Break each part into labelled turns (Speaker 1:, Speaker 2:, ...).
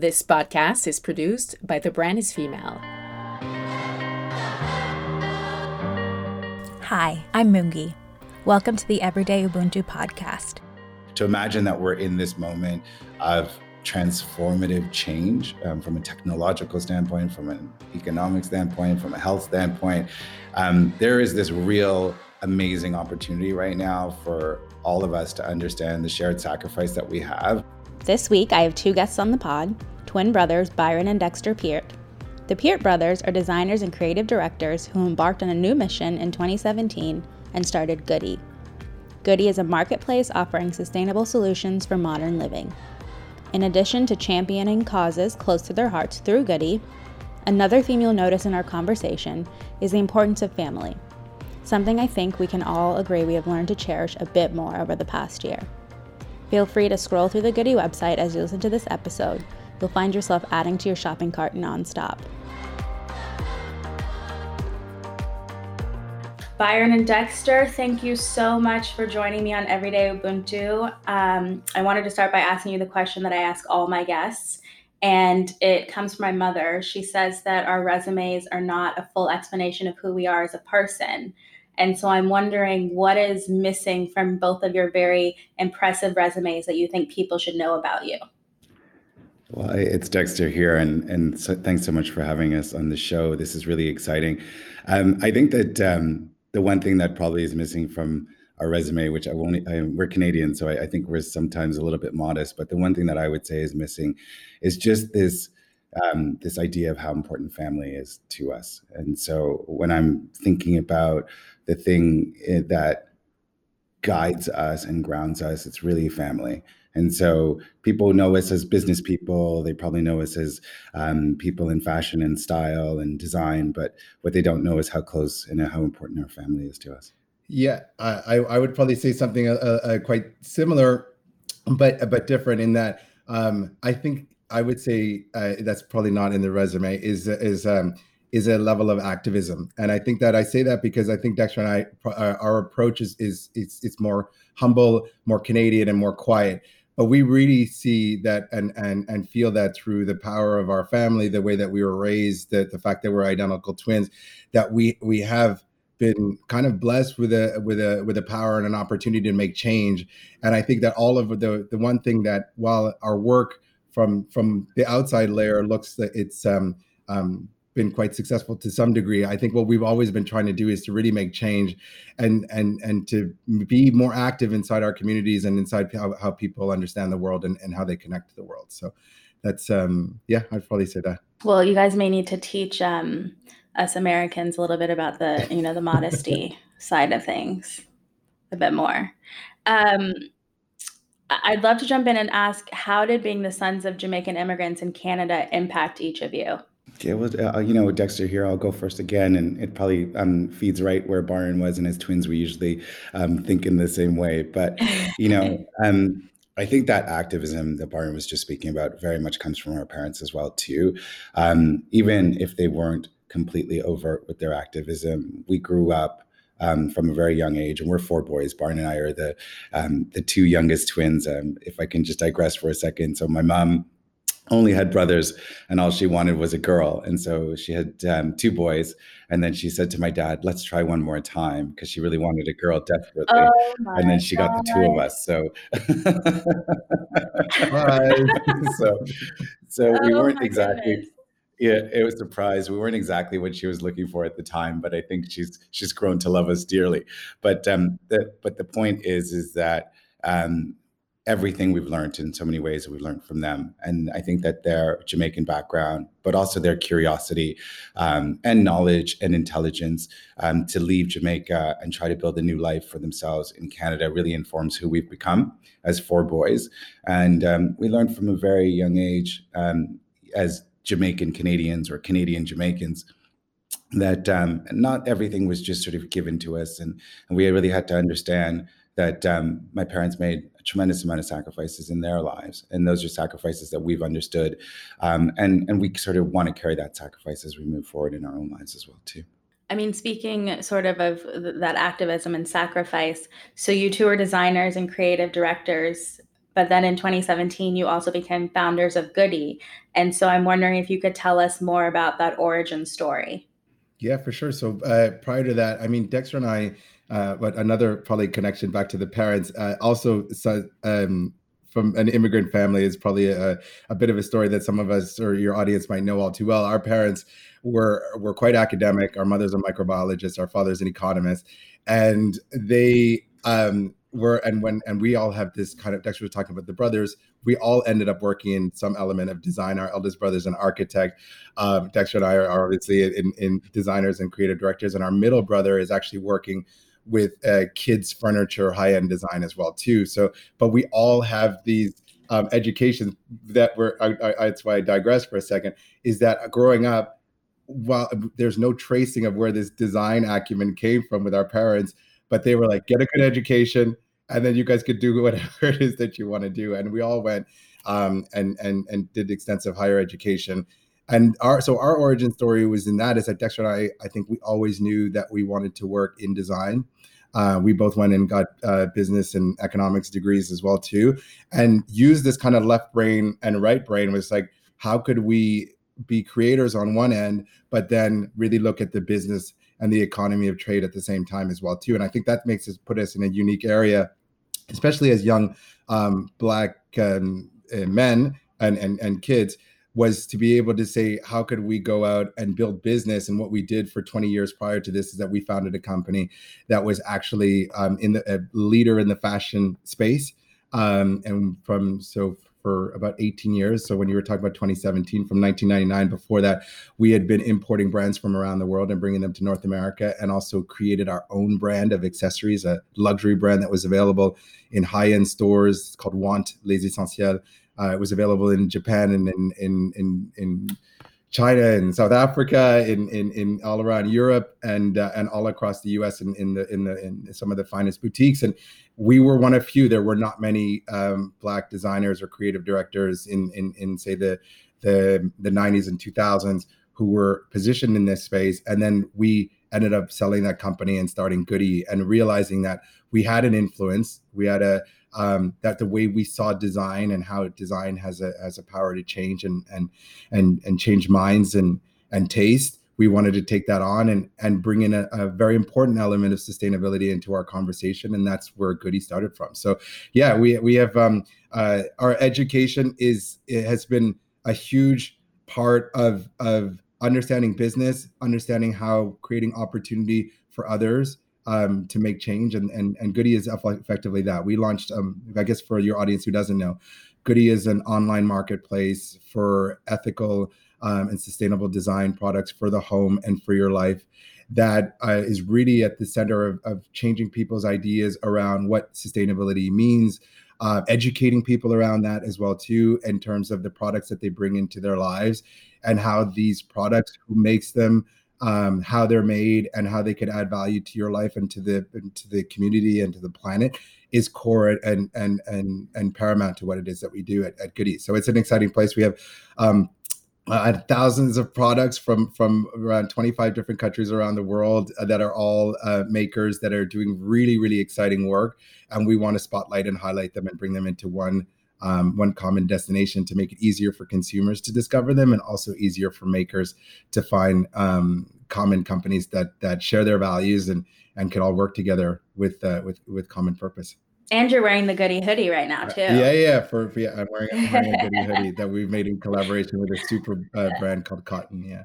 Speaker 1: This podcast is produced by The Brand is Female.
Speaker 2: Hi, I'm Mungi. Welcome to the Everyday Ubuntu podcast.
Speaker 3: To imagine that we're in this moment of transformative change um, from a technological standpoint, from an economic standpoint, from a health standpoint, um, there is this real amazing opportunity right now for all of us to understand the shared sacrifice that we have.
Speaker 2: This week, I have two guests on the pod twin brothers Byron and Dexter Peart. The Peart brothers are designers and creative directors who embarked on a new mission in 2017 and started Goodee. Goodee is a marketplace offering sustainable solutions for modern living. In addition to championing causes close to their hearts through Goodee, another theme you'll notice in our conversation is the importance of family, something I think we can all agree we have learned to cherish a bit more over the past year. Feel free to scroll through the Goodee website as you listen to this episode. You'll find yourself adding to your shopping cart nonstop.
Speaker 4: Byron and Dexter, thank you so much for joining me on Everyday Ubuntu. Um, I wanted to start by asking you the question that I ask all my guests, and it comes from my mother. She says that our resumes are not a full explanation of who we are as a person. And so I'm wondering what is missing from both of your very impressive resumes that you think people should know about you.
Speaker 3: Well, it's Dexter here, and and so, thanks so much for having us on the show. This is really exciting. Um, I think that um, the one thing that probably is missing from our resume, which I won't, I, we're Canadian, so I, I, think we're sometimes a little bit modest. But the one thing that I would say is missing is just this um, this idea of how important family is to us. And so when I'm thinking about the thing eh, that guides us and grounds us, it's really family. And so people know us as business people. They probably know us as um, people in fashion and style and design. But what they don't know is how close and how important our family is to us.
Speaker 5: Yeah, I, I would probably say something uh, uh, quite similar, but but different in that um, I think I would say uh, that's probably not in the resume is is um, is a level of activism, and I think that I say that because I think Dexter and I our approach is is it's it's more humble, more Canadian, and more quiet. But we really see that and and and feel that through the power of our family the way that we were raised that the fact that we're identical twins that we we have been kind of blessed with a with a with a power and an opportunity to make change. And i think that all of the the one thing that while our work from from the outside layer looks that it's um um been quite successful to some degree. I think what we've always been trying to do is to really make change and and and to be more active inside our communities and inside how, how people understand the world and, and how they connect to the world. So that's um yeah, I'd probably say that.
Speaker 4: Well, you guys may need to teach um us Americans a little bit about the, you know, the modesty side of things a bit more. Um I'd love to jump in and ask how did being the sons of Jamaican immigrants in Canada impact each of you?
Speaker 3: Yeah, well, uh, you know, Dexter here, I'll go first again, and it probably um, feeds right where Byron was and his twins. We usually um, think in the same way, but you know, um, I think that activism that Byron was just speaking about very much comes from our parents as well too. Um, even if they weren't completely overt with their activism, we grew up um, from a very young age, and we're four boys. Byron and I are the um, the two youngest twins. Um, if I can just digress for a second, so my mom only had brothers and all she wanted was a girl and so she had um, two boys and then she said to my dad let's try one more time because she really wanted a girl desperately oh and then she God. got the two of us so so so oh we weren't exactly goodness. yeah it was a surprise we weren't exactly what she was looking for at the time but i think she's she's grown to love us dearly but um the, but the point is is that um everything we've learned in so many ways that we've learned from them. And I think that their Jamaican background, but also their curiosity um, and knowledge and intelligence um, to leave Jamaica and try to build a new life for themselves in Canada really informs who we've become as four boys. And um, we learned from a very young age um, as Jamaican Canadians or Canadian Jamaicans that um, not everything was just sort of given to us. And, and we really had to understand that um, my parents made a tremendous amount of sacrifices in their lives, and those are sacrifices that we've understood, um, and and we sort of want to carry that sacrifice as we move forward in our own lives as well too.
Speaker 4: I mean, speaking sort of of that activism and sacrifice, so you two are designers and creative directors, but then in 2017, you also became founders of Goodee. And so I'm wondering if you could tell us more about that origin story.
Speaker 5: Yeah, for sure. So uh, prior to that, I mean, Dexter and I, uh, but another probably connection back to the parents, uh, also so, um, from an immigrant family is probably a, a bit of a story that some of us or your audience might know all too well. Our parents were were quite academic. Our mother's a microbiologist, our father's an economist, and they um, were and when and we all have this kind of Dexter was talking about the brothers. We all ended up working in some element of design. Our eldest brother's an architect. Um, Dexter and I are, obviously in, in designers and creative directors, and our middle brother is actually working with uh, kids furniture high end design as well too. So, but we all have these um, educations that were. I, I, that's why I digress for a second. Is that growing up, while there's no tracing of where this design acumen came from with our parents but they were like, get a good education, and then you guys could do whatever it is that you want to do. And we all went um, and and and did extensive higher education. And our so our origin story was in that is that Dexter and I, I think we always knew that we wanted to work in design. Uh, we both went and got uh, business and economics degrees as well too, and used this kind of left brain and right brain was like, how could we be creators on one end, but then really look at the business and the economy of trade at the same time as well too. And I think that makes us put us in a unique area, especially as young um, black um, uh, men and, and and kids was to be able to say how could we go out and build business and what we did for 20 years prior to this is that we founded a company that was actually um, in the a leader in the fashion space um, and from so for about 18 years. So when you were talking about 2017, from 1999, before that, we had been importing brands from around the world and bringing them to North America, and also created our own brand of accessories, a luxury brand that was available in high-end stores called Want Les Essentiels. Uh, it was available in Japan and in in in, in China and South Africa, in in, in all around Europe and uh, and all across the U.S. in, in the in the in some of the finest boutiques. And we were one of few. There were not many um, black designers or creative directors in in in say the the the 90s and 2000s who were positioned in this space. And then we ended up selling that company and starting Goodee and realizing that we had an influence. We had a um, that the way we saw design and how design has a has a power to change and and and and change minds and and taste we wanted to take that on and and bring in a, a, very important element of sustainability into our conversation and that's where goodee started from. So yeah we we have um, uh, our education is it has been a huge part of of understanding business understanding how creating opportunity for others um, to make change, and and and Goodee is effectively that. We launched, um, I guess, for your audience who doesn't know, Goodee is an online marketplace for ethical um, and sustainable design products for the home and for your life. That uh, is really at the center of, of changing people's ideas around what sustainability means, uh, educating people around that as well too in terms of the products that they bring into their lives and how these products who makes them um, how they're made and how they could add value to your life and to the and to the community and to the planet is core and and and and paramount to what it is that we do at, at Goodee. So it's an exciting place. We have um, uh, thousands of products from from around 25 different countries around the world uh, that are all uh, makers that are doing really really exciting work, and we want to spotlight and highlight them and bring them into one um, one common destination to make it easier for consumers to discover them and also easier for makers to find um, common companies that that share their values and and can all work together with uh, with with common purpose.
Speaker 4: And you're wearing the Goodee hoodie right now too.
Speaker 5: Uh, yeah, yeah. For, for yeah, I'm wearing, I'm wearing a Goodee hoodie that we've made in collaboration with a super uh, brand called Cotton. Yeah.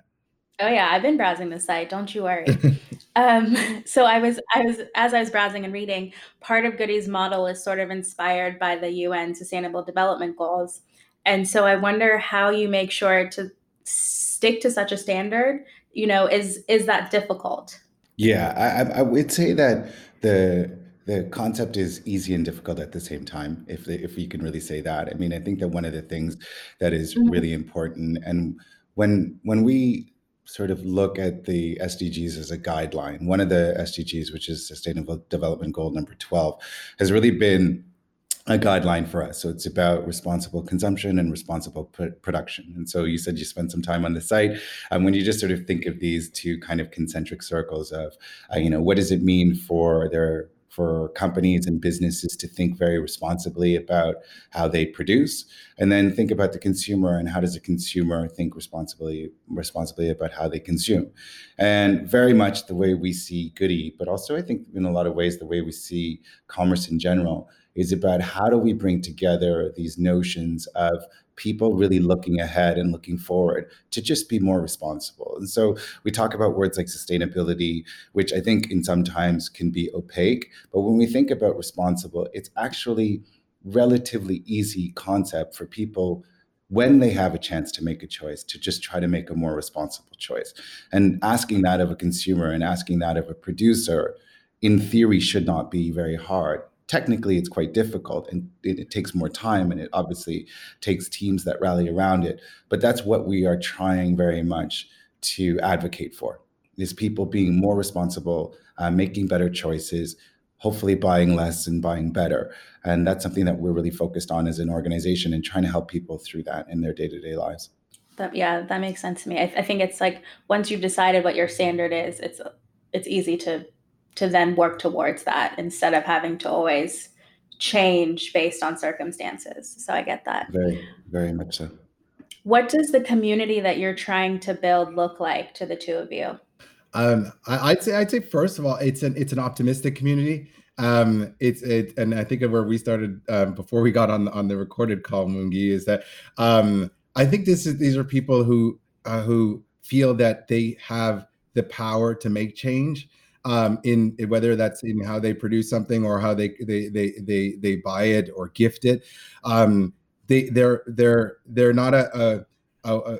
Speaker 4: Oh yeah, I've been browsing the site. Don't you worry. um, so I was, I was, as I was browsing and reading, part of Goodee's model is sort of inspired by the UN Sustainable Development Goals, and so I wonder how you make sure to stick to such a standard. You know, is is that difficult?
Speaker 3: Yeah, I, I would say that the the concept is easy and difficult at the same time if if you can really say that i mean i think that one of the things that is mm-hmm. really important and when when we sort of look at the SDGs as a guideline. One of the SDGs, which is Sustainable Development Goal number 12, has really been a guideline for us. So it's about responsible consumption and responsible pr- production. And so you said you spent some time on the site. And um, when you just sort of think of these two kind of concentric circles of, uh, you know, what does it mean for their for companies and businesses to think very responsibly about how they produce and then think about the consumer and how does a consumer think responsibly responsibly about how they consume. And very much the way we see goodee but also i think in a lot of ways the way we see commerce in general is about how do we bring together these notions of people really looking ahead and looking forward to just be more responsible. And so we talk about words like sustainability, which I think in sometimes can be opaque, but when we think about responsible, it's actually relatively easy concept for people when they have a chance to make a choice to just try to make a more responsible choice. And asking that of a consumer and asking that of a producer in theory should not be very hard technically it's quite difficult and it, it, takes more time and it obviously takes teams that rally around it but that's what we are trying very much to advocate for is people being more responsible uh, making better choices hopefully buying less and buying better and that's something that we're really focused on as an organization and trying to help people through that in their day-to-day lives.
Speaker 4: That, yeah that makes sense to me. I, I think it's like once you've decided what your standard is it's it's easy to to then work towards that instead of having to always change based on circumstances. So I get that.
Speaker 3: Very, very much so.
Speaker 4: What does the community that you're trying to build look like to the two of you?
Speaker 5: Um, I, would say I'd say first of all, it's an it's an optimistic community. Um, it's it, and I think of where we started um, before we got on on the recorded call, Mungi, is that um, I think this is these are people who uh, who feel that they have the power to make change um, in whether that's in how they produce something or how they they they they, they buy it or gift it. Um, they they're they're they're not a, a, a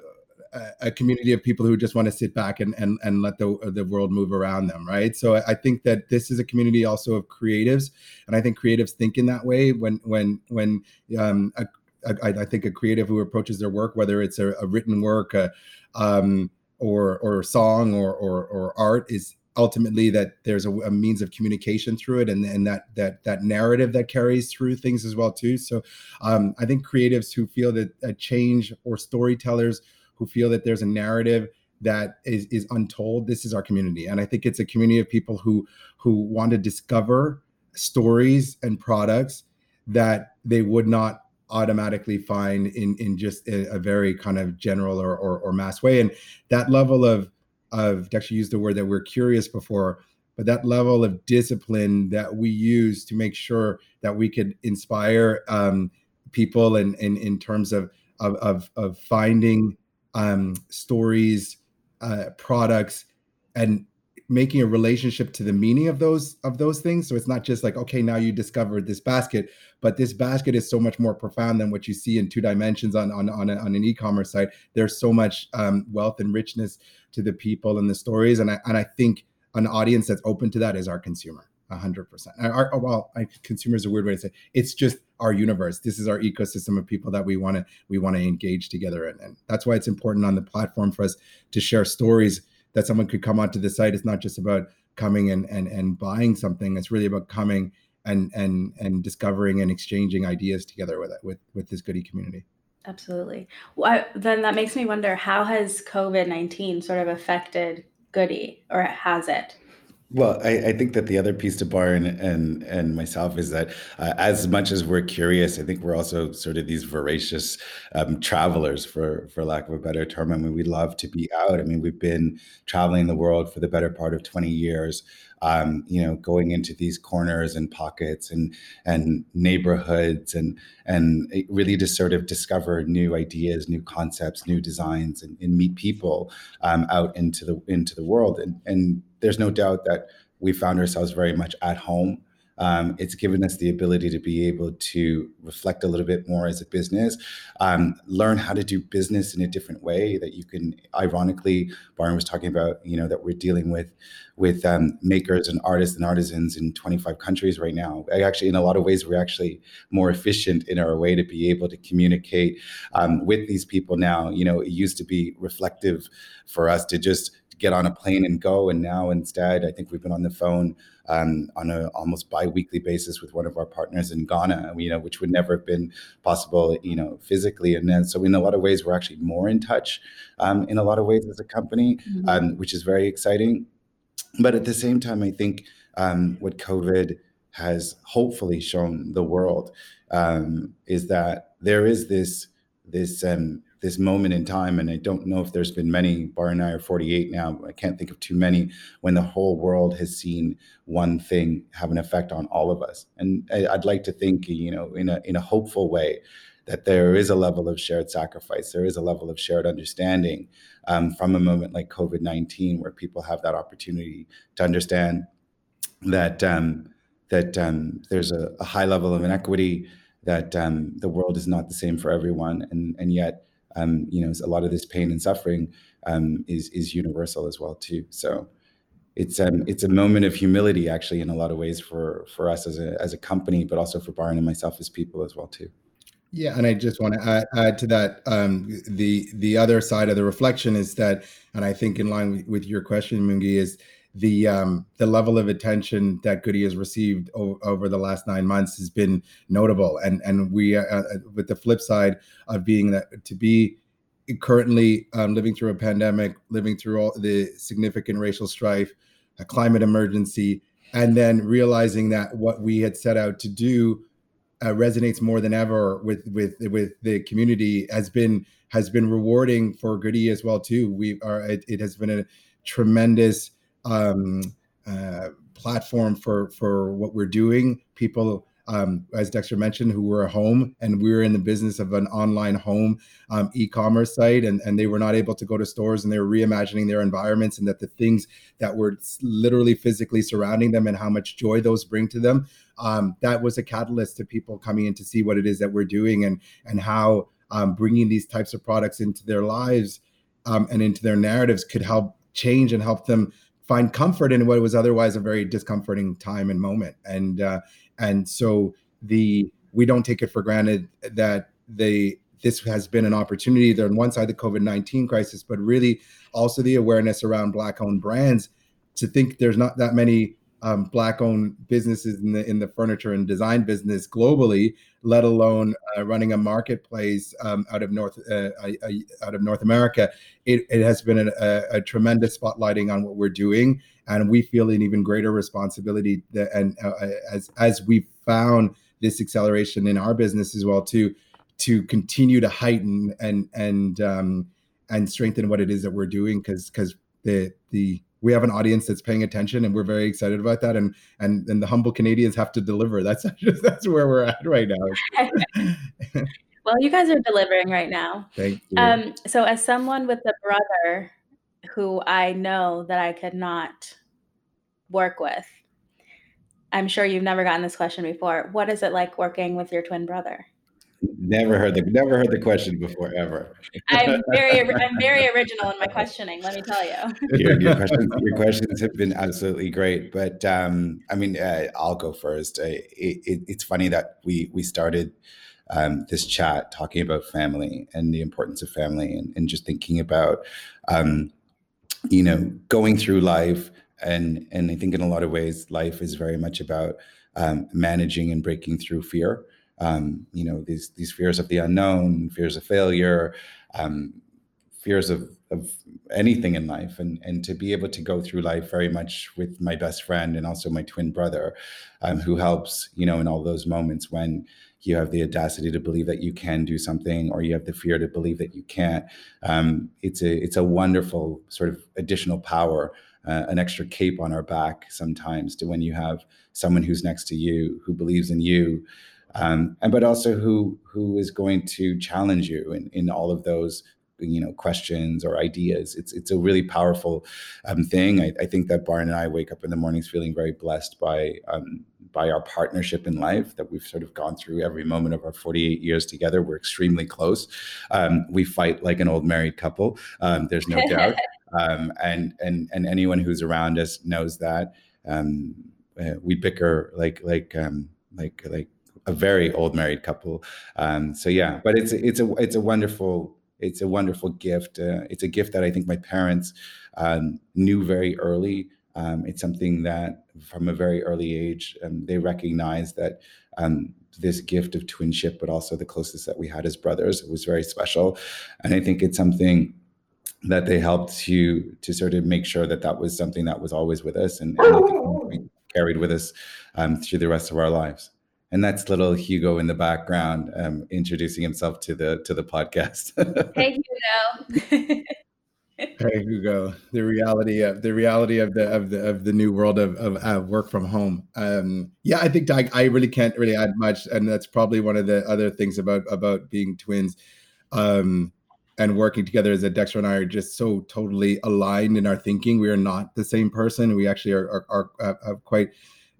Speaker 5: a community of people who just want to sit back and and, and let the the world move around them right so I, think that this is a community also of creatives and i think creatives think in that way when when when um, a, a, I think a creative who approaches their work whether it's a, a written work a, um, or or song or, or or art is ultimately that there's a, a, means of communication through it and, and that that that narrative that carries through things as well too. So um, i think creatives who feel that a change or storytellers who feel that there's a narrative that is is untold this is our community. And i think it's a community of people who who want to discover stories and products that they would not automatically find in in just a, a very kind of general or, or, or mass way. And that level of of actually used the word that we're curious before but that level of discipline that we use to make sure that we could inspire um, people and in, in, in, terms of of, of, of finding um, stories uh, products and making a relationship to the meaning of those of those things. So it's not just like okay now you discovered this basket but this basket is so much more profound than what you see in two dimensions on on on, a, on an e-commerce site. There's so much um, wealth and richness to the people and the stories. And I, and I think an audience that's open to that is our consumer 100% our, well I, consumer is a weird way to say it. it's just our universe. This is our ecosystem of people that we want to we want to engage together in. And that's why it's important on the platform for us to share stories that someone could come onto the site. It's not just about coming and and and buying something. It's really about coming and and and discovering and exchanging ideas together with it with with this goodee community.
Speaker 4: Absolutely. Well, then that makes me wonder how has COVID nineteen sort of affected Goodee, or has it?
Speaker 3: Well, I, I, think that the other piece to Byron and and myself is that uh, as much as we're curious, I think we're also sort of these voracious um, travelers, for for lack of a better term. I mean, we love to be out. I mean, we've been traveling the world for the better part of twenty years. Um, you know, going into these corners and pockets and and neighborhoods and and really to sort of discover new ideas, new concepts, new designs, and, and meet people um, out into the into the world. And and there's no doubt that we found ourselves very much at home. Um, it's given us the ability to be able to reflect a little bit more as a business, um, learn how to do business in a different way. That you can, ironically, Byron was talking about, you know, that we're dealing with with um, makers and artists and artisans in 25 countries right now. Actually, in a lot of ways, we're actually more efficient in our way to be able to communicate um, with these people now. You know, it used to be reflective for us to just get on a plane and go. And now instead, I think we've been on the phone um, on a almost bi-weekly basis with one of our partners in Ghana, you know, which would never have been possible, you know, physically. And then, so in a lot of ways, we're actually more in touch um, in a lot of ways as a company, mm-hmm. um, which is very exciting. But at the same time, I think um, what COVID has hopefully shown the world um, is that there is this this um, this moment in time, and I don't know if there's been many. Bar and I are 48 now. I can't think of too many when the whole world has seen one thing have an effect on all of us. And I'd like to think, you know, in a in a hopeful way, that there is a level of shared sacrifice, there is a level of shared understanding um, from a moment like COVID 19, where people have that opportunity to understand that um, that um, there's a, a, high level of inequity, that um, the world is not the same for everyone, and and yet um, you know a lot of this pain and suffering um, is is universal as well too. So it's um it's a moment of humility actually in a lot of ways for for us as a as a company, but also for Byron and myself as people as well too.
Speaker 5: Yeah, and I just want to add, add to that. Um, the the other side of the reflection is that, and I think in line with, with your question, Mungi, is the um, the level of attention that Goodee has received o- over the last nine months has been notable, and and we uh, uh, with the flip side of being that to be currently um, living through a pandemic, living through all the significant racial strife, a climate emergency, and then realizing that what we had set out to do uh, resonates more than ever with with with the community has been has been rewarding for Goodee as well too. We are it, it has been a tremendous um, uh, platform for for what we're doing. People um, as Dexter mentioned, who were home and we were in the business of an online home um, e-commerce site, and, and they were not able to go to stores, and they were reimagining their environments, and that the things that were literally physically surrounding them and how much joy those bring to them, um, that was a catalyst to people coming in to see what it is that we're doing and and how um, bringing these types of products into their lives um, and into their narratives could help change and help them find comfort in what was otherwise a very discomforting time and moment. And uh, and so the we don't take it for granted that they this has been an opportunity. They're on one side the COVID nineteen crisis, but really also the awareness around black owned brands. To think there's not that many um, black owned businesses in the in the furniture and design business globally, let alone uh, running a marketplace um, out of North uh, out of North America. It, it has been a, a, a, tremendous spotlighting on what we're doing, and we feel an even greater responsibility. That, and uh, as as we found this acceleration in our business as well too, to continue to heighten and and um, and strengthen what it is that we're doing because because the the we have an audience that's paying attention and we're very excited about that and and and the humble canadians have to deliver. That's just, that's where we're at right now.
Speaker 4: Well you guys are delivering right now.
Speaker 5: Thank you.
Speaker 4: Um so as someone with a brother who i know that i could not work with i'm sure you've never gotten this question before. What is it like working with your twin brother
Speaker 3: Never heard the never heard the question before ever.
Speaker 4: I'm very I'm very original in my questioning. Let me tell you.
Speaker 3: Your, your questions your questions have been absolutely great, but um, I mean, uh, I'll go first. I, it, it's funny that we we started um, this chat talking about family and the importance of family, and, and just thinking about um, you know going through life, and and I think in a lot of ways, life is very much about um, managing and breaking through fear um, you know these these fears of the unknown, fears of failure, um, fears of of anything in life, and and to be able to go through life very much with my best friend and also my twin brother, um, who helps you know in all those moments when you have the audacity to believe that you can do something or you have the fear to believe that you can't um, it's a it's a wonderful sort of additional power uh, an extra cape on our back sometimes to when you have someone who's next to you who believes in you um, and but also who who is going to challenge you in, in all of those you know questions or ideas. It's it's a really powerful um, thing. I, I, think that Byron and I wake up in the mornings feeling very blessed by um, by our partnership in life that we've sort of gone through every moment of our 48 years together. We're extremely close. Um, we fight like an old married couple um, there's no doubt. Um, and and and anyone who's around us knows that. Um, uh, we bicker like like like like a very old married couple. Um, so yeah, but it's it's a it's a wonderful it's a wonderful gift. Uh, it's a gift that I think my parents um, knew very early. Um, it's something that from a very early age um, they recognized that um, this gift of twinship, but also the closest that we had as brothers, was very special. And I think it's something that they helped to to sort of make sure that that was something that was always with us and, and carried with us um, through the rest of our lives. And that's little Hugo in the background um, introducing himself to the to the podcast.
Speaker 4: hey Hugo.
Speaker 5: hey Hugo, the reality of the reality of the of the of the new world of of uh, work from home. Um, yeah, I think I, I really can't really add much, and that's probably one of the other things about about being twins. Um, and working together as a Dexter and I are just so totally aligned in our thinking. We are not the same person. We actually are, are, are uh, have quite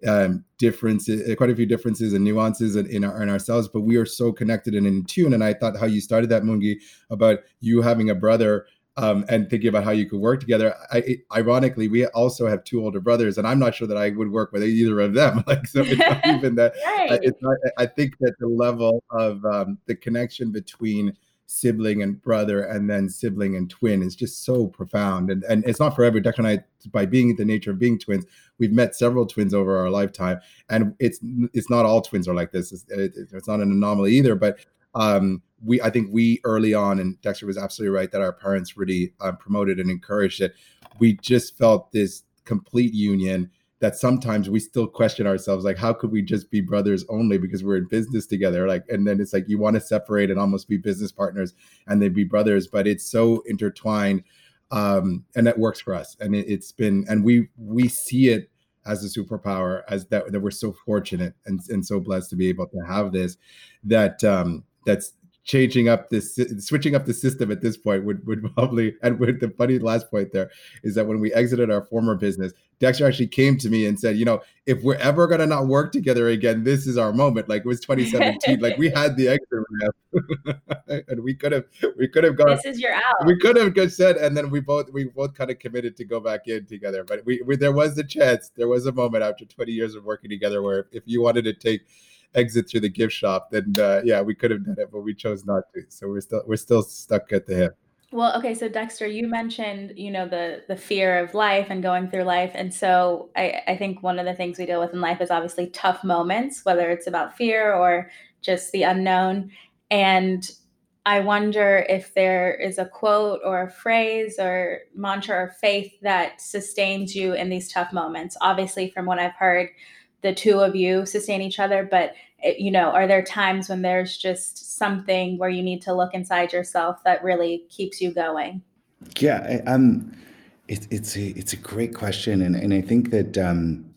Speaker 5: um, differences, uh, quite a few differences and nuances in, in, our, in ourselves, but we are so connected and in tune. And I thought how you started that, Mungi, about you having a brother um, and thinking about how you could work together. I, ironically, we also have two older brothers, and I'm not sure that I would work with either of them. Like, so it's not even that. right. it's not, I think that the level of um, the connection between sibling and brother and then sibling and twin is just so profound. And and it's not forever Dexter and I by being the nature of being twins we've met several twins over our lifetime and it's it's not all twins are like this. It's, it's not an anomaly either but um, we I think we early on and Dexter was absolutely right that our parents really um, promoted and encouraged it. We just felt this complete union that sometimes we still question ourselves like how could we just be brothers only because we're in business together? Like and then it's like you want to separate and almost be business partners and then be brothers but it's so intertwined um and that works for us. And it, has been and we we see it as a superpower as that that we're so fortunate and, and so blessed to be able to have this that um that's changing up this switching up the system at this point would would probably and with the funny last point there is that when we exited our former business dexter actually came to me and said you know if we're ever going to not work together again this is our moment. Like it was 2017 like we had the exit ramp. And we could have we could have gone
Speaker 4: this is your out.
Speaker 5: we could have just said and then we both we both kind of committed to go back in together. But we, we there was a chance there was a moment after 20 years of working together where if you wanted to take exit through the gift shop, then uh, yeah, we could have done it, but we chose not to. So we're still we're still stuck at the hip.
Speaker 4: Well, okay, so Dexter, you mentioned, you know, the the fear of life and going through life. And so I, I think one of the things we deal with in life is obviously tough moments, whether it's about fear or just the unknown. And I wonder if there is a quote or a phrase or mantra or faith that sustains you in these tough moments. Obviously, from what I've heard, the two of you sustain each other but it, you know are there times when there's just something where you need to look inside yourself that really keeps you going?
Speaker 3: Yeah um it, it's a it's a great question and and i think that um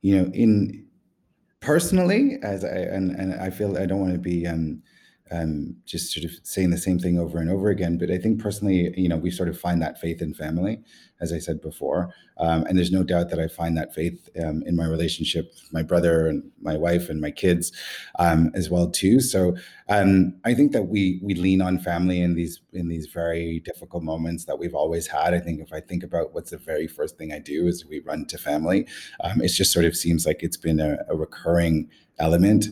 Speaker 3: you know in personally as i and, and i feel i don't want to be um um, just sort of saying the same thing over and over again. But I think personally, you know, we sort of find that faith in family, as I said before. Um, and there's no doubt that I find that faith um, in my relationship my brother and my wife and my kids um, as well too. So um, I think that we we lean on family in these in these very difficult moments that we've always had. I think if I think about what's the very first thing I do is we run to family. Um, it just sort of seems like it's been a, a recurring element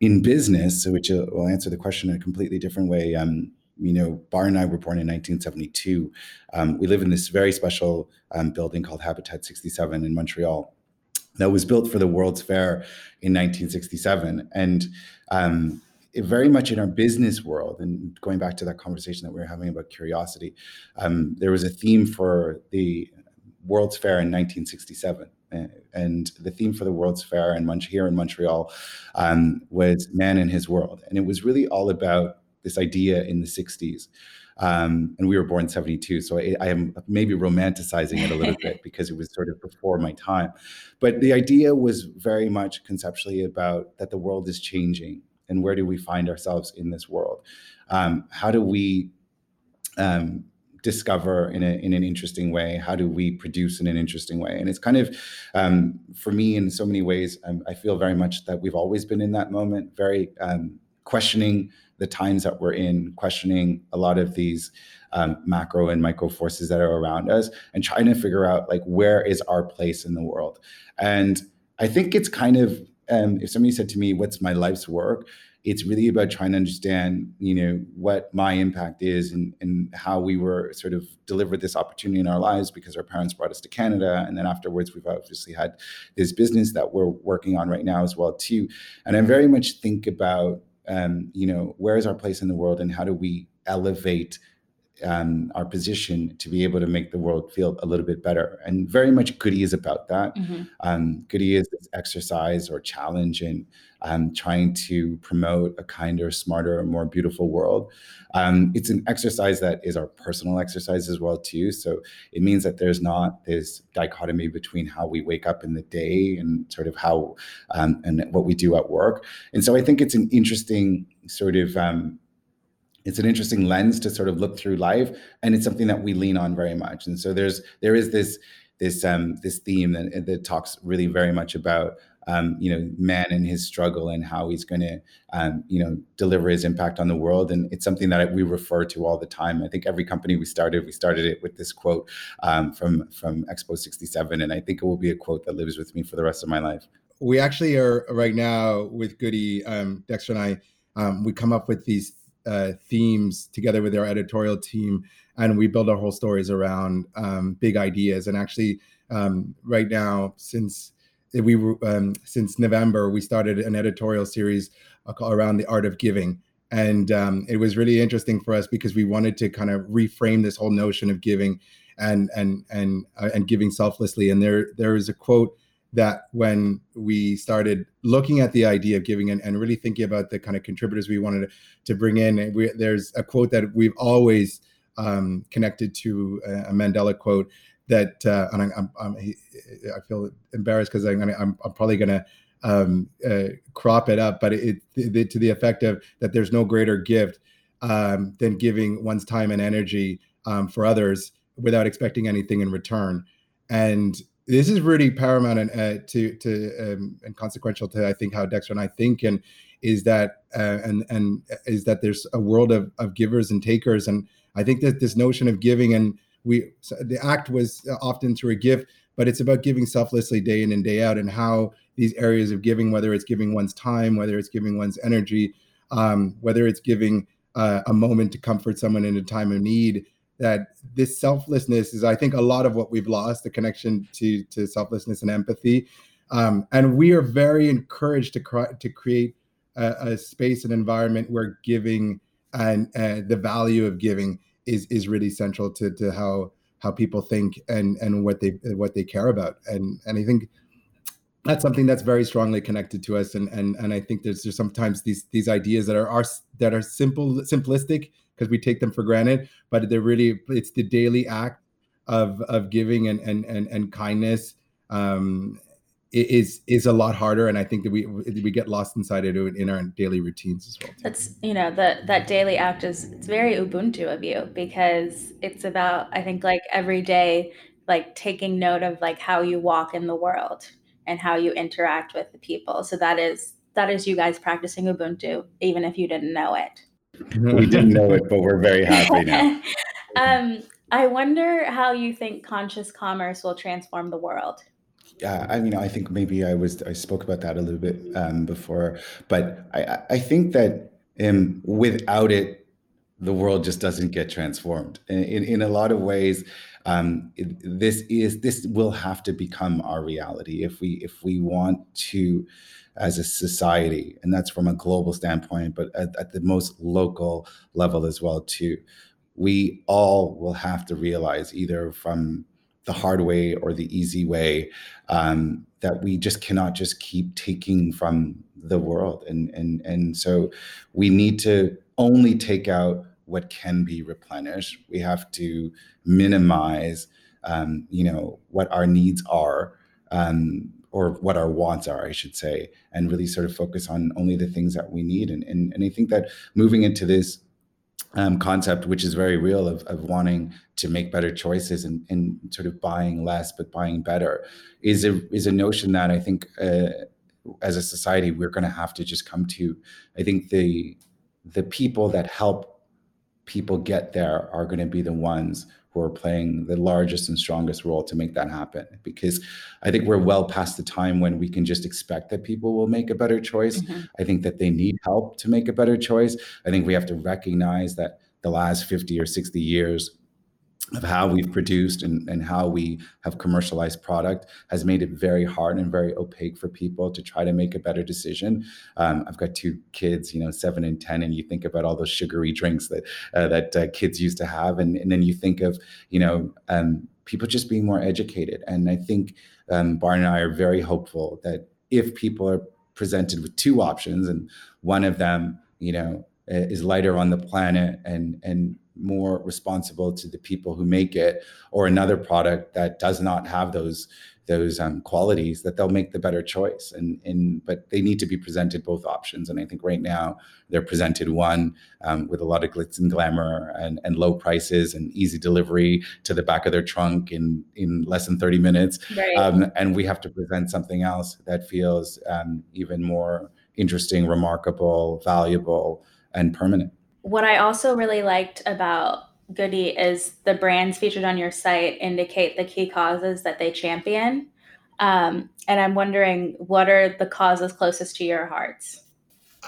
Speaker 3: in business, which will answer the question in a completely different way. Um, you know, Bar and I were born in 1972. Um, we live in this very special um, building called Habitat 67 in Montreal that was built for the World's Fair in 1967. And um, very much in our business world, and going back to that conversation that we were having about curiosity, um, there was a theme for the World's Fair in 1967 and the theme for the World's Fair and here in Montreal um, was man in his world, and it was really all about this idea in the '60s. Um, and we were born 72 so I, I, am maybe romanticizing it a little bit because it was sort of before my time but the idea was very much conceptually about that the world is changing and where do we find ourselves in this world um, how do we um, discover in, a, in an interesting way? How do we produce in an interesting way? And it's kind of, um, for me, in so many ways, um, I feel very much that we've always been in that moment, very um, questioning the times that we're in, questioning a lot of these um, macro and micro forces that are around us, and trying to figure out like where is our place in the world. And I think it's kind of um, if somebody said to me, "What's my life's work?" it's really about trying to understand, you know, what my impact is and, and how we were sort of delivered this opportunity in our lives because our parents brought us to Canada. And then afterwards, we've obviously had this business that we're working on right now as well, too. And I very much think about, um, you know, where is our place in the world and how do we elevate um, our position to be able to make the world feel a little bit better. And very much Goodee is about that. Mm-hmm. Um, Goodee is this exercise or challenge in um, trying to promote a kinder, smarter, more beautiful world. Um, it's an exercise that is our personal exercise as well too. So it means that there's not this dichotomy between how we wake up in the day and sort of how um, and what we do at work. And so I think it's an interesting sort of um, it's an interesting lens to sort of look through life and it's something that we lean on very much. And so there's there is this this um this theme that, that talks really very much about um, you know man and his struggle and how he's going to um, you know deliver his impact on the world. And it's something that we refer to all the time. I think every company we started we started it with this quote um, from from expo 67 and i think it will be a quote that lives with me for the rest of my life.
Speaker 5: We actually are right now with goodee um, dexter and i um, we come up with these uh, themes together with our editorial team, and we build our whole stories around um, big ideas. And actually, um, right now, since we were, um, since November, we started an editorial series around the art of giving, and um, it was really interesting for us because we wanted to kind of reframe this whole notion of giving and and and uh, and giving selflessly. And there there is a quote that when we started looking at the idea of giving and, and really thinking about the kind of contributors we wanted to, bring in, we, there's a quote that we've always um, connected to a Mandela quote that, uh, and I, I'm, I'm, i feel embarrassed because I'm, I'm, I'm, probably going to um, uh, crop it up, but it, it, to the effect of that there's no greater gift um, than giving one's time and energy um, for others without expecting anything in return. And this is really paramount and uh, to to um, and consequential to I think how Dexter and I think and is that uh, and and is that there's a world of of givers and takers and I think that this notion of giving and we the act was often through a gift but it's about giving selflessly day in and day out and how these areas of giving whether it's giving one's time whether it's giving one's energy um, whether it's giving uh, a moment to comfort someone in a time of need that this selflessness is, I think, a lot of what we've lost the connection to to selflessness and empathy. Um, and we are very encouraged to to create a, a, space and environment where giving and uh, the value of giving is is really central to to how how people think and and what they what they care about. And and I think that's something that's very strongly connected to us. And and and I think there's there's sometimes these these ideas that are, are that are simple simplistic because we take them for granted but they're really it's the daily act of of giving and and and, and kindness um is is a lot harder and i think that we we get lost inside it in our daily routines as well.
Speaker 4: That's you know that that daily act is it's very ubuntu of you because it's about i think like every day like taking note of like how you walk in the world and how you interact with the people. So that is that is you guys practicing ubuntu even if you didn't know it
Speaker 3: we didn't know it, but we're very happy now.
Speaker 4: um, I wonder how you think conscious commerce will transform the world.
Speaker 3: Yeah, I mean, I think maybe I was I spoke about that a little bit um, before, but I, I think that um, without it, the world just doesn't get transformed. In, in, in a lot of ways, um, this is this will have to become our reality if we if we want to as a society and that's from a global standpoint but at, at the most local level as well too. We all will have to realize either from the hard way or the easy way um, that we just cannot just keep taking from the world and and and so we need to only take out what can be replenished we have to minimize um, you know what our needs are um, or what our wants are, I should say, and really sort of focus on only the things that we need. And and, and I think that moving into this um, concept, which is very real, of, of wanting to make better choices and, and sort of buying less but buying better, is a is a notion that I think uh, as a society we're going to have to just come to. I think the the people that help people get there are going to be the ones who are playing the largest and strongest role to make that happen. Because I think we're well past the time when we can just expect that people will make a better choice. Mm-hmm. I think that they need help to make a better choice. I think we have to recognize that the last 50 or 60 years of how we've produced and, and how we have commercialized product has made it very hard and very opaque for people to try to make a better decision. Um, I've got two kids, you know, seven and ten, and you think about all those sugary drinks that uh, that uh, kids used to have, and, and then you think of, you know, um, people just being more educated. And I think um, Byron and I are very hopeful that if people are presented with two options, and one of them, you know, is lighter on the planet and and more responsible to the people who make it or another product that does not have those those um, qualities that they'll make the better choice. And and but they need to be presented both options. And i think right now they're presented one um, with a lot of glitz and glamour and, and low prices and easy delivery to the back of their trunk in in less than 30 minutes. Right. um, and we have to present something else that feels um, even more interesting remarkable valuable and permanent
Speaker 4: what I also really liked about Goodee is the brands featured on your site indicate the key causes that they champion. Um, and I'm wondering what are the causes closest to your hearts?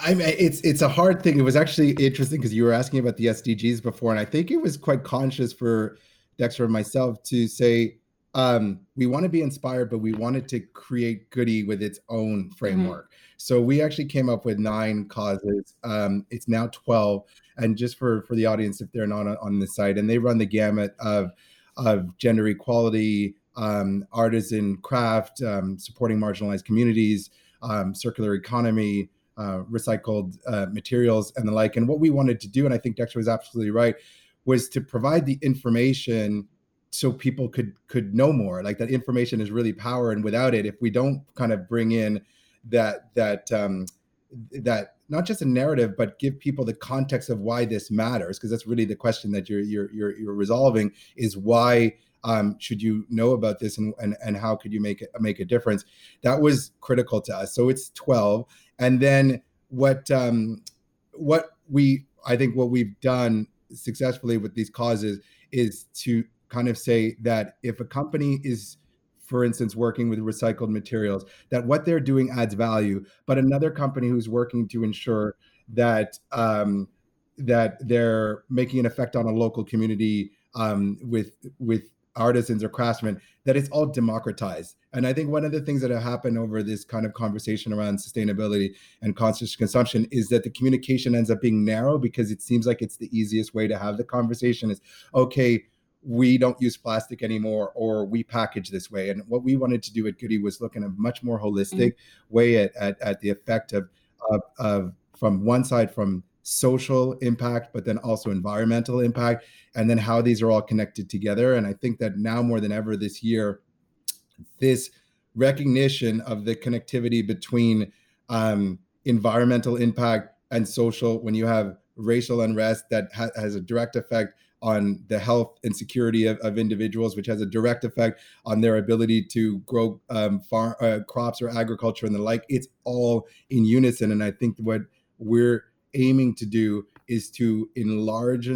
Speaker 5: I mean, it's it's a hard thing. It was actually interesting because you were asking about the SDGs before, and I think it was quite conscious for Dexter and myself to say um, we want to be inspired, but we wanted to create Goodee with its own mm-hmm. framework. Mm-hmm. So we actually came up with nine causes. Um, it's now twelve, and just for for the audience if they're not on the site and they run the gamut of of gender equality um, artisan craft um, supporting marginalized communities um, circular economy uh, recycled uh, materials and the like and what we wanted to do and i think dexter was absolutely right was to provide the information so people could could know more like that information is really power and without it if we don't kind of bring in that that um that not just a narrative, but give people the context of why this matters, because that's really the question that you're you're you're, you're resolving is why um, should you know about this and, and and how could you make it make a difference? That was critical to us. So it's twelve, and then what um, what we I think what we've done successfully with these causes is to kind of say that if a company is for instance, working with recycled materials, that what they're doing adds value, but another company who's working to ensure that um, that they're making an effect on a local community um, with with artisans or craftsmen, that it's all democratized. And I think one of the things that have happened over this kind of conversation around sustainability and conscious consumption is that the communication ends up being narrow because it seems like it's the easiest way to have the conversation is okay we don't use plastic anymore or we package this way and what we wanted to do at goodee was look in a much more holistic mm-hmm. way at, at, at, the effect of, of, of from one side from social impact but then also environmental impact and then how these are all connected together and i think that now more than ever this year this recognition of the connectivity between um, environmental impact and social when you have racial unrest that ha- has a direct effect on the health and security of, of individuals, which has a direct effect on their ability to grow um, uh, crops or agriculture and the like. It's all in unison, and I think what we're aiming to do is to enlarge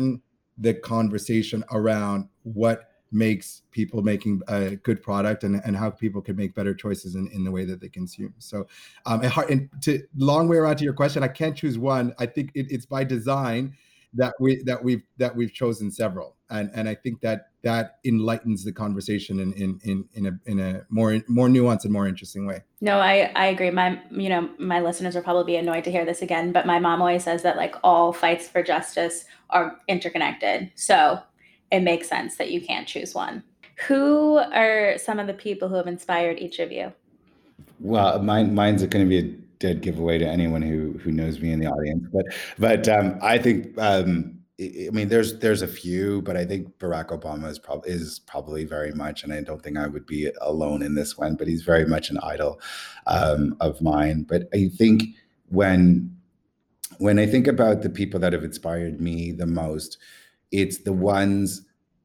Speaker 5: the conversation around what makes people making a good product and, and how people can make better choices in, in the way that they consume. So, um, and, and to long way around to your question, I can't choose one. I think it, it's by design that we that we've that we've chosen several. And and i think that that enlightens the conversation in in in, in a in a more more nuanced and more interesting way.
Speaker 4: No i i agree. My you know my listeners will probably be annoyed to hear this again but my mom always says that like all fights for justice are interconnected. So it makes sense that you can't choose one. Who are some of the people who have inspired each of you?
Speaker 3: Well mine mine's going to be a dead giveaway to anyone who who knows me in the audience. But but um, I think um, I mean there's there's a few, but I think Barack Obama is probably is probably very much, and I don't think I would be alone in this one. But he's very much an idol um, of mine. But I think when when I think about the people that have inspired me the most, it's the ones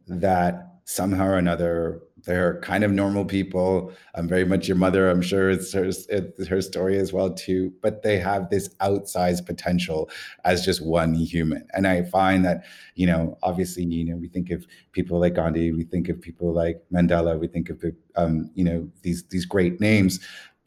Speaker 3: that somehow or another they're kind of normal people. I'm very much your mother. I'm sure it's her, it's her story as well too. But they have this outsized potential as just one human. And i find that you know obviously you know we think of people like gandhi we think of people like mandela we think of um, you know these these great names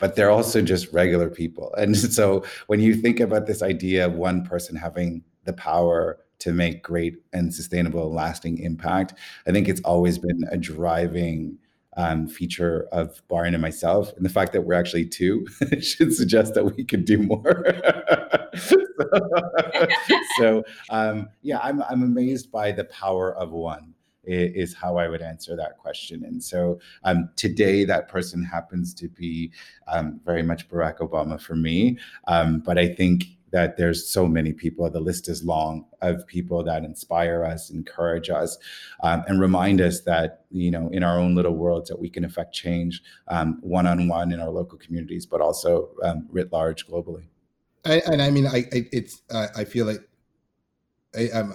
Speaker 3: but they're also just regular people. And so when you think about this idea of one person having the power to make great and sustainable, lasting impact. I think it's always been a driving um, feature of Byron and myself, and the fact that we're actually two should suggest that we could do more. so, so um, yeah, I'm I'm amazed by the power of one is how I would answer that question. And so um, today, that person happens to be um, very much Barack Obama for me. Um, but I think that there's so many people. The list is long of people that inspire us, encourage us, um, and remind us that you know in our own little worlds that we can affect change one on one in our local communities, but also um, writ large globally.
Speaker 5: I, and I mean, I, I it's uh, I feel like I, I'm,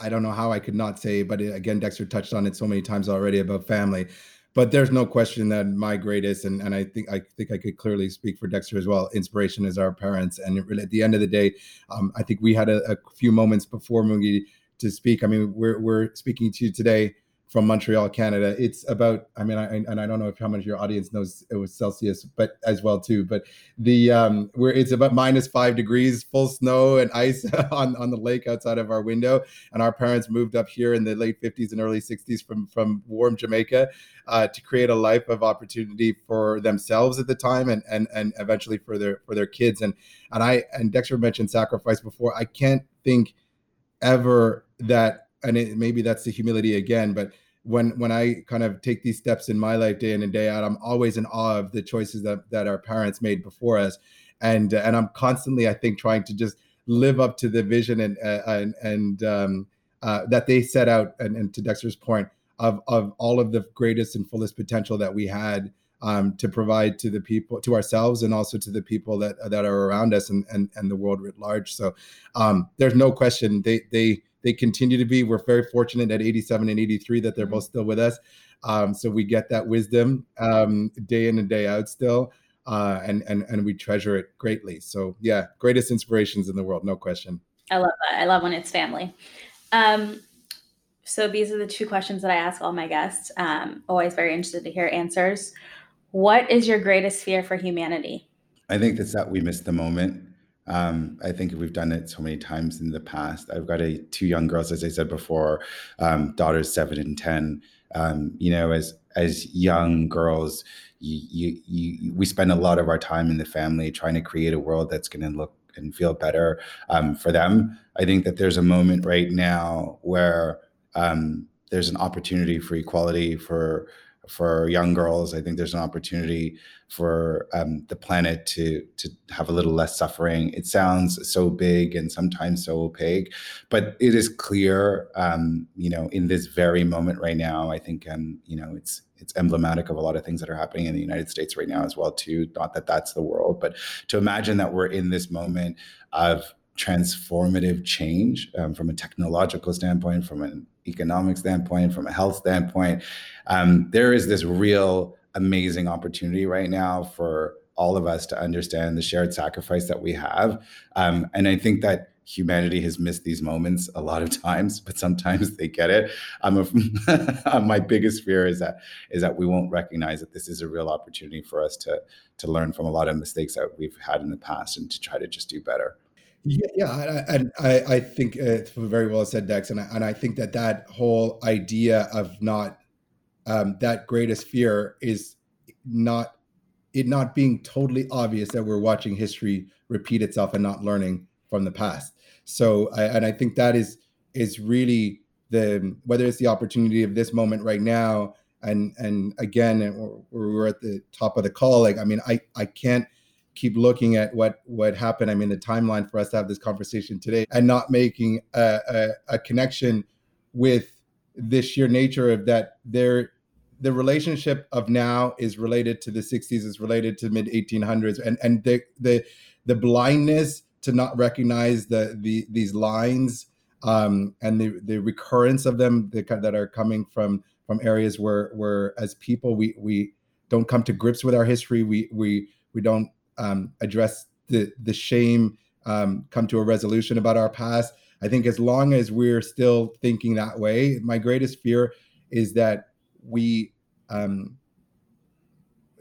Speaker 5: I don't know how I could not say, but it, again, Dexter touched on it so many times already about family but there's no question that my greatest and, and I think I think I could clearly speak for Dexter as well. Inspiration is our parents, and really at the end of the day, um, I think we had a, a few moments before Mungi to speak. I mean, we're we're speaking to you today from Montreal, Canada. It's about, I mean, I, and I don't know if how much your audience knows it was Celsius, but as well too. But the um, where it's about minus five degrees, full snow and ice on on the lake outside of our window. And our parents moved up here in the late 50s and early 60s from from warm Jamaica uh, to create a life of opportunity for themselves at the time, and and and eventually for their for their kids. And and I and Dexter mentioned sacrifice before. I can't think ever that and it, maybe that's the humility again but when when i kind of take these steps in my life day in and day out i'm always in awe of the choices that that our parents made before us. And and i'm constantly i think trying to just live up to the vision and uh, and and um, uh, that they set out and, and, to dexter's point of of all of the greatest and fullest potential that we had um, to provide to the people to ourselves and also to the people that that are around us and and, and the world writ large. So um, there's no question they they they continue to be. We're very fortunate at 87 and 83 that they're mm-hmm. both still with us. Um, so we get that wisdom um, day in and day out still, uh, and and and we treasure it greatly. So yeah, greatest inspirations in the world, no question.
Speaker 4: I love that. I love when it's family. Um, so these are the two questions that I ask all my guests. Um, always very interested to hear answers. What is your greatest fear for humanity?
Speaker 3: I think that's that we miss the moment um, I think we've done it so many times in the past. I've got a two young girls, as I said before, um, daughters seven and ten. Um, you know, as as young girls, you, you, you, we spend a lot of our time in the family trying to create a world that's going to look and feel better um, for them. I think that there's a moment right now where um, there's an opportunity for equality for for young girls. I think there's an opportunity for um, the planet to to have a little less suffering. It sounds so big and sometimes so opaque, but it is clear, um, you know, in this very moment right now. I think, um, you know, it's it's emblematic of a lot of things that are happening in the United States right now as well too. Not that that's the world, but to imagine that we're in this moment of transformative change um, from a technological standpoint, from an economic standpoint, from a health standpoint. Um, there is this real amazing opportunity right now for all of us to understand the shared sacrifice that we have. Um, and I think that humanity has missed these moments a lot of times, but sometimes they get it. I'm a, my biggest fear is that is that we won't recognize that this is a real opportunity for us to to learn from a lot of mistakes that we've had in the past and to try to just do better.
Speaker 5: Yeah, yeah, and I, I think it's very well said, Dex, and I, and I think that that whole idea of not um, that greatest fear is not it not being totally obvious that we're watching history repeat itself and not learning from the past. So, I, and I think that is is really the whether it's the opportunity of this moment right now, and and again, we're at the top of the call. Like, I mean, I I can't keep looking at what what happened. I mean, the timeline for us to have this conversation today and not making a, a, a connection with this sheer nature of that there the relationship of now is related to the 60s is related to mid 1800s and and the the the blindness to not recognize the the these lines um, and the the recurrence of them that are coming from from areas where where as people we we don't come to grips with our history we we we don't um, address the the shame, um, come to a resolution about our past. I think as long as we're still thinking that way, my greatest fear is that we um,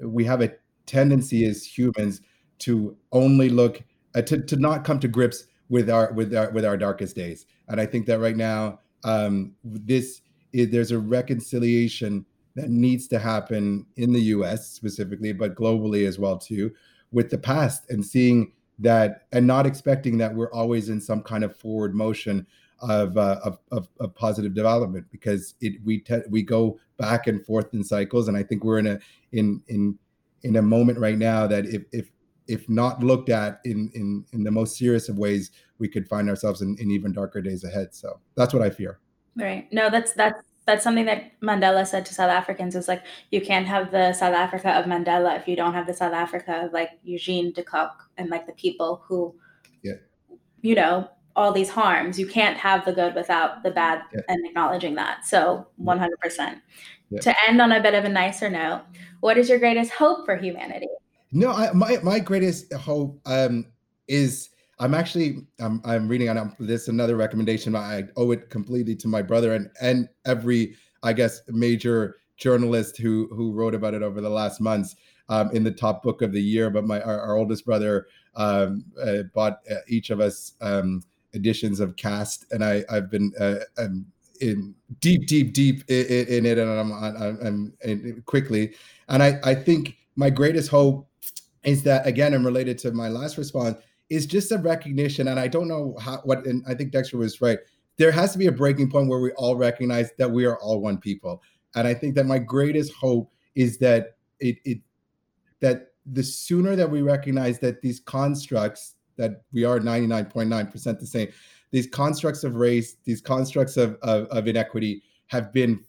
Speaker 5: we have a tendency as humans to only look uh, to to not come to grips with our with our with our darkest days. And I think that right now, um, this is, there's a reconciliation that needs to happen in the U.S. specifically, but globally as well too, with the past and seeing that and not expecting that we're always in some kind of forward motion of uh, of, of, of, positive development because it we te- we go back and forth in cycles. And I think we're in a in in in a moment right now that if if if not looked at in in in the most serious of ways we could find ourselves in, in even darker days ahead. So that's what I fear.
Speaker 4: Right. No that's that's that's something that Mandela said to South Africans is like you can't have the South Africa of Mandela if you don't have the South Africa of like Eugene de Kock and like the people who
Speaker 5: yeah
Speaker 4: you know all these harms. You can't have the good without the bad yeah. and acknowledging that. So 100%. Yeah. To end on a bit of a nicer note, what is your greatest hope for humanity?
Speaker 5: No, I, my my greatest hope um, is I'm actually I'm I'm reading on this another recommendation. I owe it completely to my brother and and every I guess major journalist who who wrote about it over the last months um, in the top book of the year. But my our, our oldest brother um, uh, bought uh, each of us um, editions of Caste, and I I've been uh, I'm in deep deep deep in, in it, and I'm I'm, I'm quickly, and I I think my greatest hope is that again, and related to my last response, is just a recognition, and I don't know how what, and I think Dexter was right. There has to be a breaking point where we all recognize that we are all one people, and I think that my greatest hope is that it it that the sooner that we recognize that these constructs that we are 99.9% the same. These constructs of race, these constructs of, of, of inequity have been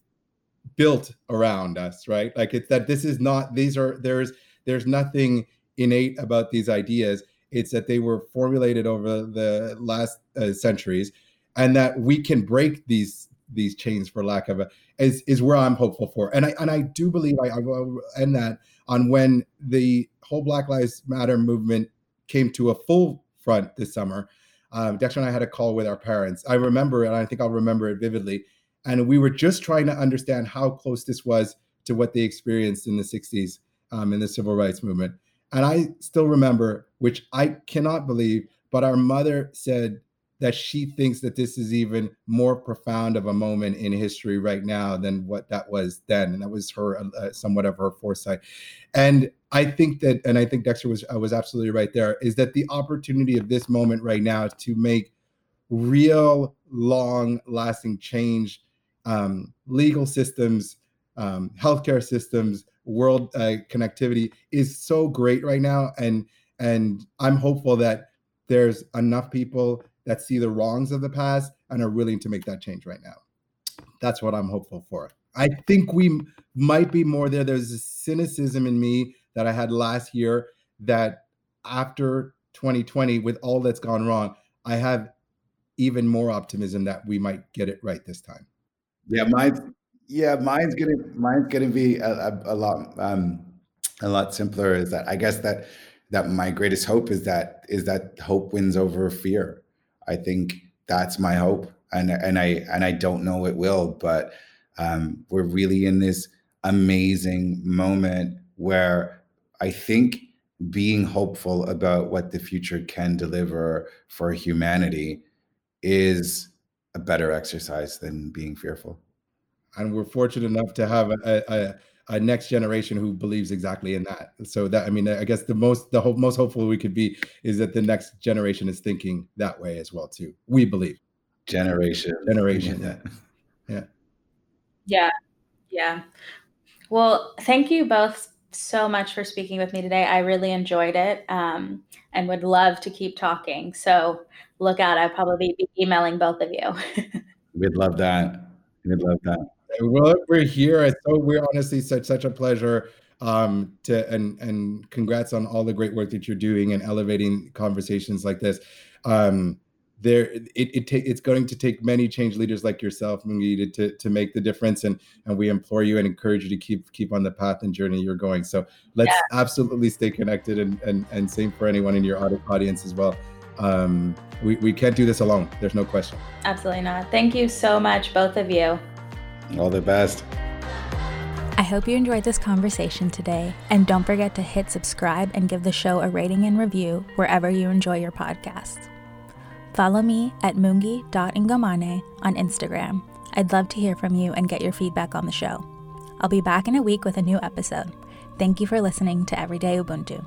Speaker 5: built around us, right? Like it's that this is not, these are, there's, there's nothing innate about these ideas. It's that they were formulated over the last uh, centuries and that we can break these these chains for lack of a is is where I'm hopeful for. And I and I do believe I, I will end that on when the whole Black Lives Matter movement came to a full front this summer. Um, Dexter and I had a call with our parents. I remember and I think I'll remember it vividly. And we were just trying to understand how close this was to what they experienced in the 60s um, in the civil rights movement. And I still remember, which I cannot believe, but our mother said that she thinks that this is even more profound of a moment in history right now than what that was then. And that was her uh, somewhat of her foresight. And i think that and i think dexter was uh, was absolutely right there is that the opportunity of this moment right now to make real long lasting change um, legal systems um, healthcare systems world uh, connectivity is so great right now and and i'm hopeful that there's enough people that see the wrongs of the past and are willing to make that change right now. That's what I'm hopeful for. I think we might be more there. There's a cynicism in me that I had last year that after 2020, with all that's gone wrong, I have even more optimism that we might get it right this time.
Speaker 3: Yeah, mine's yeah, mine's gonna mine's gonna be a, a, a lot um a lot simpler. Is that I guess that that my greatest hope is that is that hope wins over fear I think that's my hope, and and I and I don't know it will, but um, we're really in this amazing moment where I think being hopeful about what the future can deliver for humanity is a better exercise than being fearful.
Speaker 5: And we're fortunate enough to have a, a, a next generation who believes exactly in that. So that I mean, I guess the most the hope, most hopeful we could be is that the next generation is thinking that way as well too. We believe.
Speaker 3: Generation.
Speaker 5: Generation. Yeah.
Speaker 4: Yeah. Yeah. Yeah. Well, thank you both so much for speaking with me today. I really enjoyed it um, and would love to keep talking. So look out. I'll probably be emailing both of you.
Speaker 3: We'd love that. We'd love that.
Speaker 5: Well, we're here. So we're honestly such such a pleasure um, to and and congrats on all the great work that you're doing and elevating conversations like this. Um, there, it, it ta- it's going to take many change leaders like yourself, Mungita, to to make the difference. And and we implore you and encourage you to keep keep on the path and journey you're going. So let's yeah. absolutely stay connected and and and same for anyone in your audience as well. Um, we, we can't do this alone. There's no question.
Speaker 4: Absolutely not. Thank you so much, both of you.
Speaker 3: All the best.
Speaker 2: I hope you enjoyed this conversation today, and don't forget to hit subscribe and give the show a rating and review wherever you enjoy your podcasts.
Speaker 4: Follow me at mungi.ngomane on Instagram. I'd love to hear from you and get your feedback on the show. I'll be back in a week with a new episode. Thank you for listening to Everyday Ubuntu.